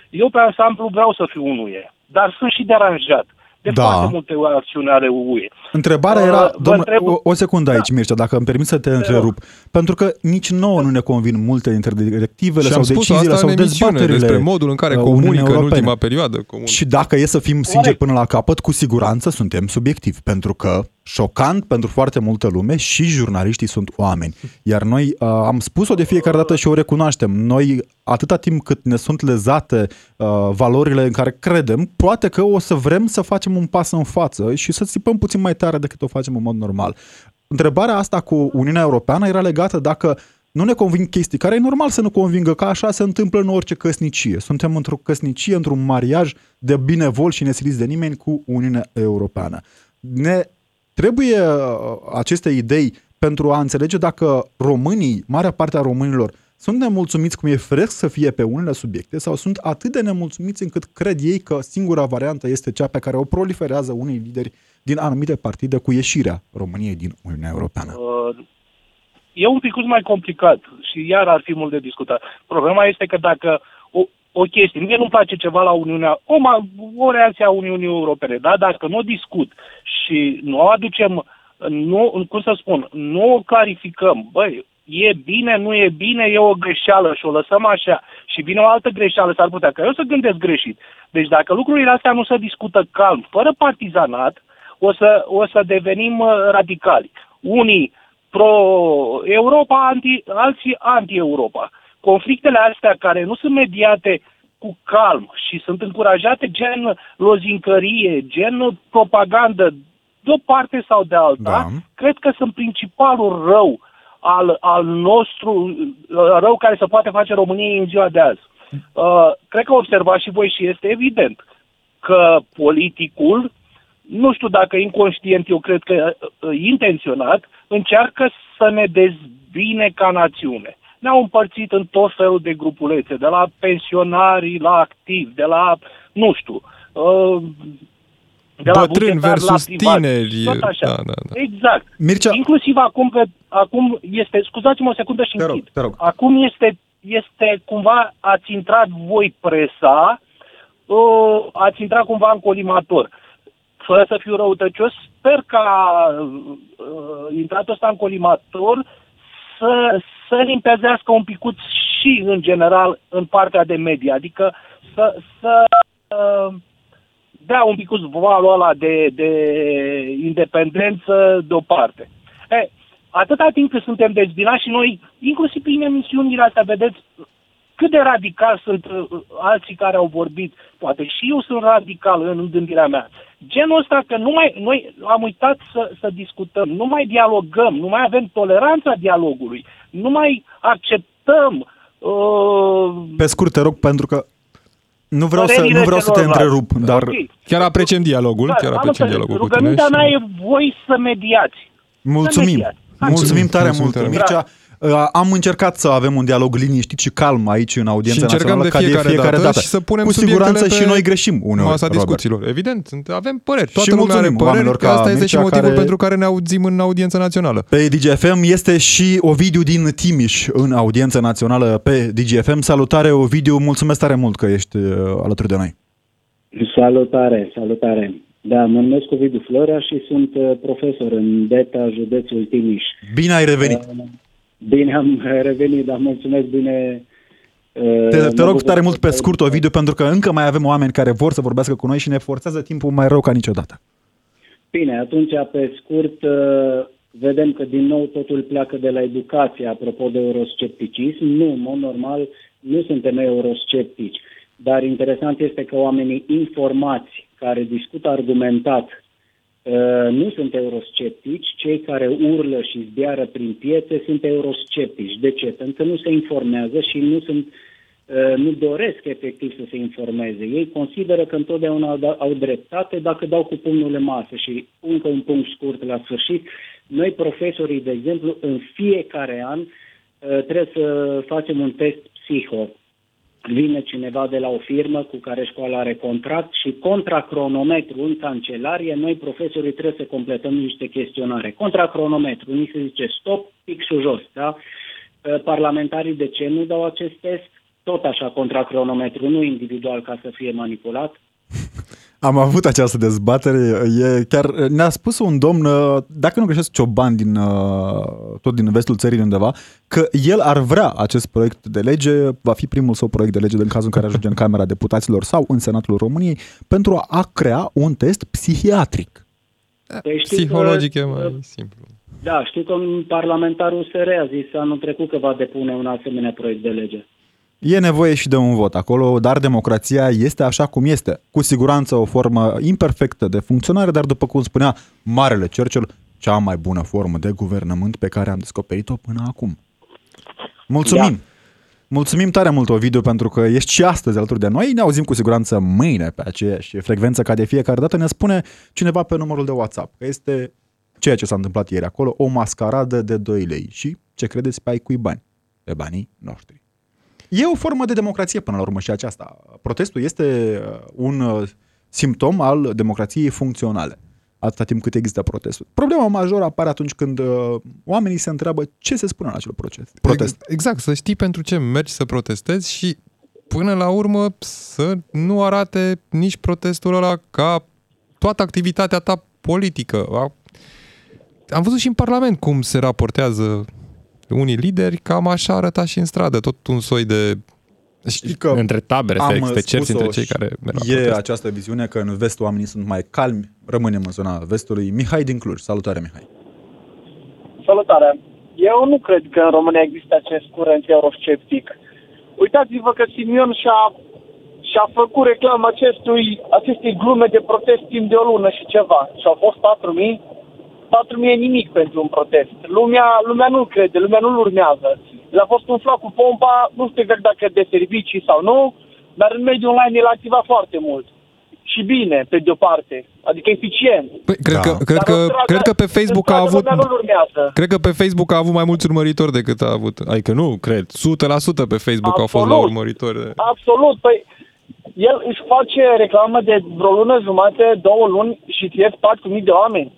eu pe ansamblu vreau să fiu în UE, dar sunt și deranjat de Da. foarte multe acțiuni ale UE. Întrebarea Uh, era, vă domnule, întreb- o, o secundă aici, Da. Mircea, dacă îmi permis să te întrerup. Pentru că nici nouă nu ne convin multe dintre directivele Și sau am spus deciziile asta sau în emisiune dezbaterile despre modul în care uh, Uniunii comunică în Europene. ultima perioadă. Comun... Și dacă e să fim sinceri până la capăt, cu siguranță suntem subiectivi, pentru că șocant pentru foarte multă lume și jurnaliștii sunt oameni. Iar noi uh, am spus-o de fiecare dată și o recunoaștem. Noi, atâta timp cât ne sunt lezate uh, valorile în care credem, poate că o să vrem să facem un pas în față și să țipăm puțin mai tare decât o facem în mod normal. Întrebarea asta cu Uniunea Europeană era legată dacă nu ne convin chestii care e normal să nu convingă, că așa se întâmplă în orice căsnicie. Suntem într-o căsnicie, într-un mariaj de binevol și nesiliți de nimeni cu Uniunea Europeană. Ne trebuie uh, aceste idei pentru a înțelege dacă românii, marea parte a românilor, sunt nemulțumiți cum e firesc să fie pe unele subiecte sau sunt atât de nemulțumiți încât cred ei că singura variantă este cea pe care o proliferează unii lideri din anumite partide cu ieșirea României din Uniunea Europeană. Uh, e un pic mai complicat și iar ar fi mult de discutat. Problema este că dacă o, o chestie, mie nu-mi place ceva la Uniunea, o, ma- o reacție a Uniunii Europene, da? dacă nu o discut și nu o aducem, nu, cum să spun, nu o clarificăm, băi, e bine, nu e bine, e o greșeală și o lăsăm așa și vine o altă greșeală, s-ar putea ca eu să gândesc greșit. Deci dacă lucrurile astea nu se discută calm, fără partizanat, o să, o să devenim uh, radicali. Unii pro-Europa, anti, alții anti-Europa. Conflictele astea care nu sunt mediate cu calm și sunt încurajate gen lozincărie, gen propagandă, de o parte sau de alta, Da. cred că sunt principalul rău al, al nostru, uh, rău care se poate face României în ziua de azi. Uh, cred că observați și voi și este evident că politicul, nu știu dacă inconștient, eu cred că uh, intenționat, încearcă să ne dezbine ca națiune. Ne-au împărțit în tot felul de grupulețe, de la pensionari la activi, de la, nu știu, uh, de la Bătrâni bugetar versus la privat. tineri. Tot așa. Da, da, da. Exact. Mircea, Inclusiv acum, pe, acum este, scuzați-mă o secundă și Te rog, închid. te rog. Acum este, este cumva, ați intrat voi presa, uh, ați intrat cumva în colimator. Fără să fiu răutăcios, sper ca uh, intratul ăsta în colimator să, să limpezească un picuț și, în general, în partea de media. Adică să, să uh, dea un picuț valul ăla de, de independență deoparte. E, atâta timp cât suntem dezbinați și noi, inclusiv prin emisiunile astea, vedeți cât de radical sunt uh, alții care au vorbit. Poate și eu sunt radical în gândirea mea. Genul ăsta că nu mai, noi am uitat să, să discutăm, nu mai dialogăm, nu mai avem toleranța dialogului, nu mai acceptăm uh, pe scurt te rog, pentru că nu vreau să, Părerile nu vreau să te celorlalți. întrerup, dar Ok. Chiar apreciem dialogul, Da, chiar am apreciem înțeles. dialogul cu tine. Rugămintea mea Și... e voi să mediați. mulțumim. mediați. Hai. Mulțumim tare Mulțumim mult, tare Mircea. Uh, Am încercat să avem un dialog liniștit și calm aici în audiența Și încercăm națională, de ca fiecare, de fiecare dată. și să punem Cu siguranță subiectele și pe noi greșim uneori, Masa Robert. discuțiilor. Evident, sunt- avem păreri. Toată Și lumea are mulțumim păreri, oamenilor că ca asta este și Mircea motivul care- pentru care ne auzim în audiența națională. Pe DGFM este și Ovidiu din Timiș în audiența națională pe DGFM. Salutare Ovidiu, mulțumesc tare mult că ești uh, alături de noi. Salutare, salutare. Da, mă numesc Ovidiu Florea și sunt uh, profesor în DETA, județul Timiș. Bine ai revenit. Bine am revenit, dar mulțumesc bine. uh, Te, mă te rog bucur tare să mult pe aud. scurt, Ovidiu, pentru că încă mai avem oameni care vor să vorbească cu noi și ne forțează timpul mai rău ca niciodată. Bine, atunci pe scurt uh, vedem că din nou totul pleacă de la educație, apropo de euroscepticism. Nu, în mod normal, nu suntem eurosceptici, dar interesant este că oamenii informați care discută argumentat uh, nu sunt eurosceptici, cei care urlă și zbiară prin piețe sunt eurosceptici. De ce? Pentru că nu se informează și nu sunt uh, nu doresc efectiv să se informeze. Ei consideră că întotdeauna au- au dreptate dacă dau cu pumnul în masă. Și încă un punct scurt la sfârșit. Noi, profesorii, de exemplu, în fiecare an uh, trebuie să facem un test psiho. Vine cineva de la o firmă cu care școala are contract și contra cronometru în cancelarie, noi profesorii trebuie să completăm niște chestionare. Contra cronometru, ni se zice stop, pixul jos, da? Uh, Parlamentarii de ce nu dau acest test? Tot așa contra cronometru, nu individual ca să fie manipulat. Am avut această dezbatere, e chiar ne-a spus un domn, uh, dacă nu greșesc, cioban din, uh, tot din vestul țării de undeva, că el ar vrea acest proiect de lege, va fi primul său proiect de lege în cazul în care ajunge în Camera Deputaților sau în Senatul României, pentru a crea un test psihiatric. Păi știu că- Psihologic e mai simplu. Da, știu că un parlamentar USR a zis anul trecut că va depune un asemenea proiect de lege. E nevoie și de un vot acolo, dar democrația este așa cum este. Cu siguranță o formă imperfectă de funcționare, dar după cum spunea Marele Churchill, cea mai bună formă de guvernământ pe care am descoperit-o până acum. Mulțumim! Da. Mulțumim tare mult, Ovidiu, pentru că ești și astăzi alături de noi. Ne auzim cu siguranță mâine pe aceeași frecvență ca de fiecare dată. Ne spune cineva pe numărul de WhatsApp că este ceea ce s-a întâmplat ieri acolo, o mascaradă de 2 lei. Și ce credeți pe ai cui bani? Pe banii noștri. E o formă de democrație până la urmă și aceasta. Protestul este uh, un uh, simptom al democrației funcționale, atâta timp cât există protestul. Problema majoră apare atunci când uh, oamenii se întreabă ce se spune în acel proces, protest. Exact, să știi pentru ce mergi să protestezi și până la urmă să nu arate nici protestul ăla ca toată activitatea ta politică. A- Am văzut și în Parlament cum se raportează unii lideri, cam așa arăta și în stradă, tot un soi de Știi că între tabere, am să te cerți spus-o între cei și care merg la E protest. această viziune că în vest oamenii sunt mai calmi, rămânem în zona vestului. Mihai din Cluj, salutare Mihai. Salutare! Eu nu cred că în România există acest curent eurosceptic. Uitați-vă că Simion și-a, și-a făcut reclamă acestui, acestei glume de protest timp de o lună și ceva. Și au fost 4.000. 4.000 e nimic pentru un protest. Lumea, lumea nu crede, lumea nu-l urmează. Le-a fost umflat cu pompa, nu știu exact dacă de servicii sau nu, dar în mediul online el a activat foarte mult. Și bine, pe de-o parte. Adică eficient. Păi, cred, Da. că, cred, Dar că, în stradă- cred că pe Facebook în a stradă avut... lumea nu-l urmează. Cred că pe Facebook a avut mai mulți urmăritori decât a avut. Adică nu, cred. 100% pe Facebook au fost la Absolut. urmăritori. Absolut. Păi, el își face reclamă de vreo lună jumate, două luni și ți ies 4.000 de oameni.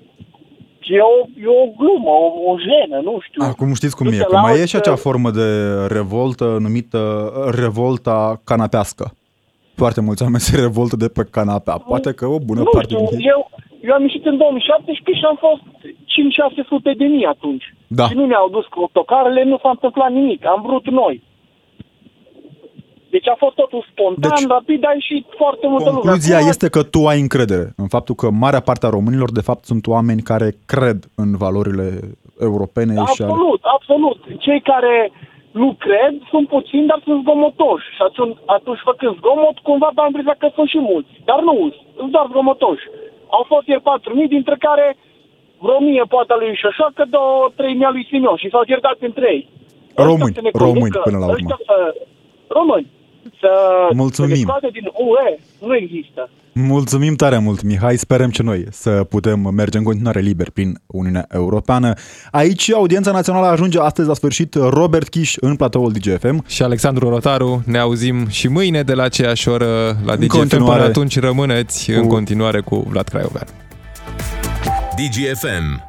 E o, e o glumă, o, o jenă, nu știu. Acum știți cum Nu e, te că mai lauzi e și că- acea formă de revoltă numită revolta canapească. Foarte mulți oameni se revoltă de pe canapea. Poate că o bună nu parte știu, din ei. eu, eu am ieșit în 2017 și am fost 5-600 de mii atunci. Da. Și nu ne-au dus cu autocarele, nu s-a întâmplat nimic. Am vrut noi. Deci a fost totul spontan, Deci, deci, rapid, a ieșit foarte multă lume. Concluzia Acum, este că tu ai încredere în faptul că marea parte a românilor, de fapt, sunt oameni care cred în valorile europene și ale... Absolut, absolut. Cei care nu cred sunt puțini, dar sunt zgomotoși. Și atunci, atunci făcând zgomot, cumva am impresia că sunt și mulți. Dar nu, sunt doar zgomotoși. Au fost ieri 4.000, dintre care vreo mie poate a lui Șoșoacă, două, trei mii a lui Simion și s-au certat între ei. Români, Ăștia să ne români, conducă, până la urmă. ăștia Să, români. Să, Mulțumim. să ne scoate din UE nu există. Mulțumim tare mult, Mihai. Sperăm și noi să putem merge în continuare liber prin Uniunea Europeană. Aici, audiența națională ajunge astăzi la sfârșit Robert Kiș în platoul DGFM. Și Alexandru Rotaru, ne auzim și mâine de la aceeași oră la În DGFM. continuare. Până atunci rămâneți Cu- în continuare cu Vlad Craiovean. DGFM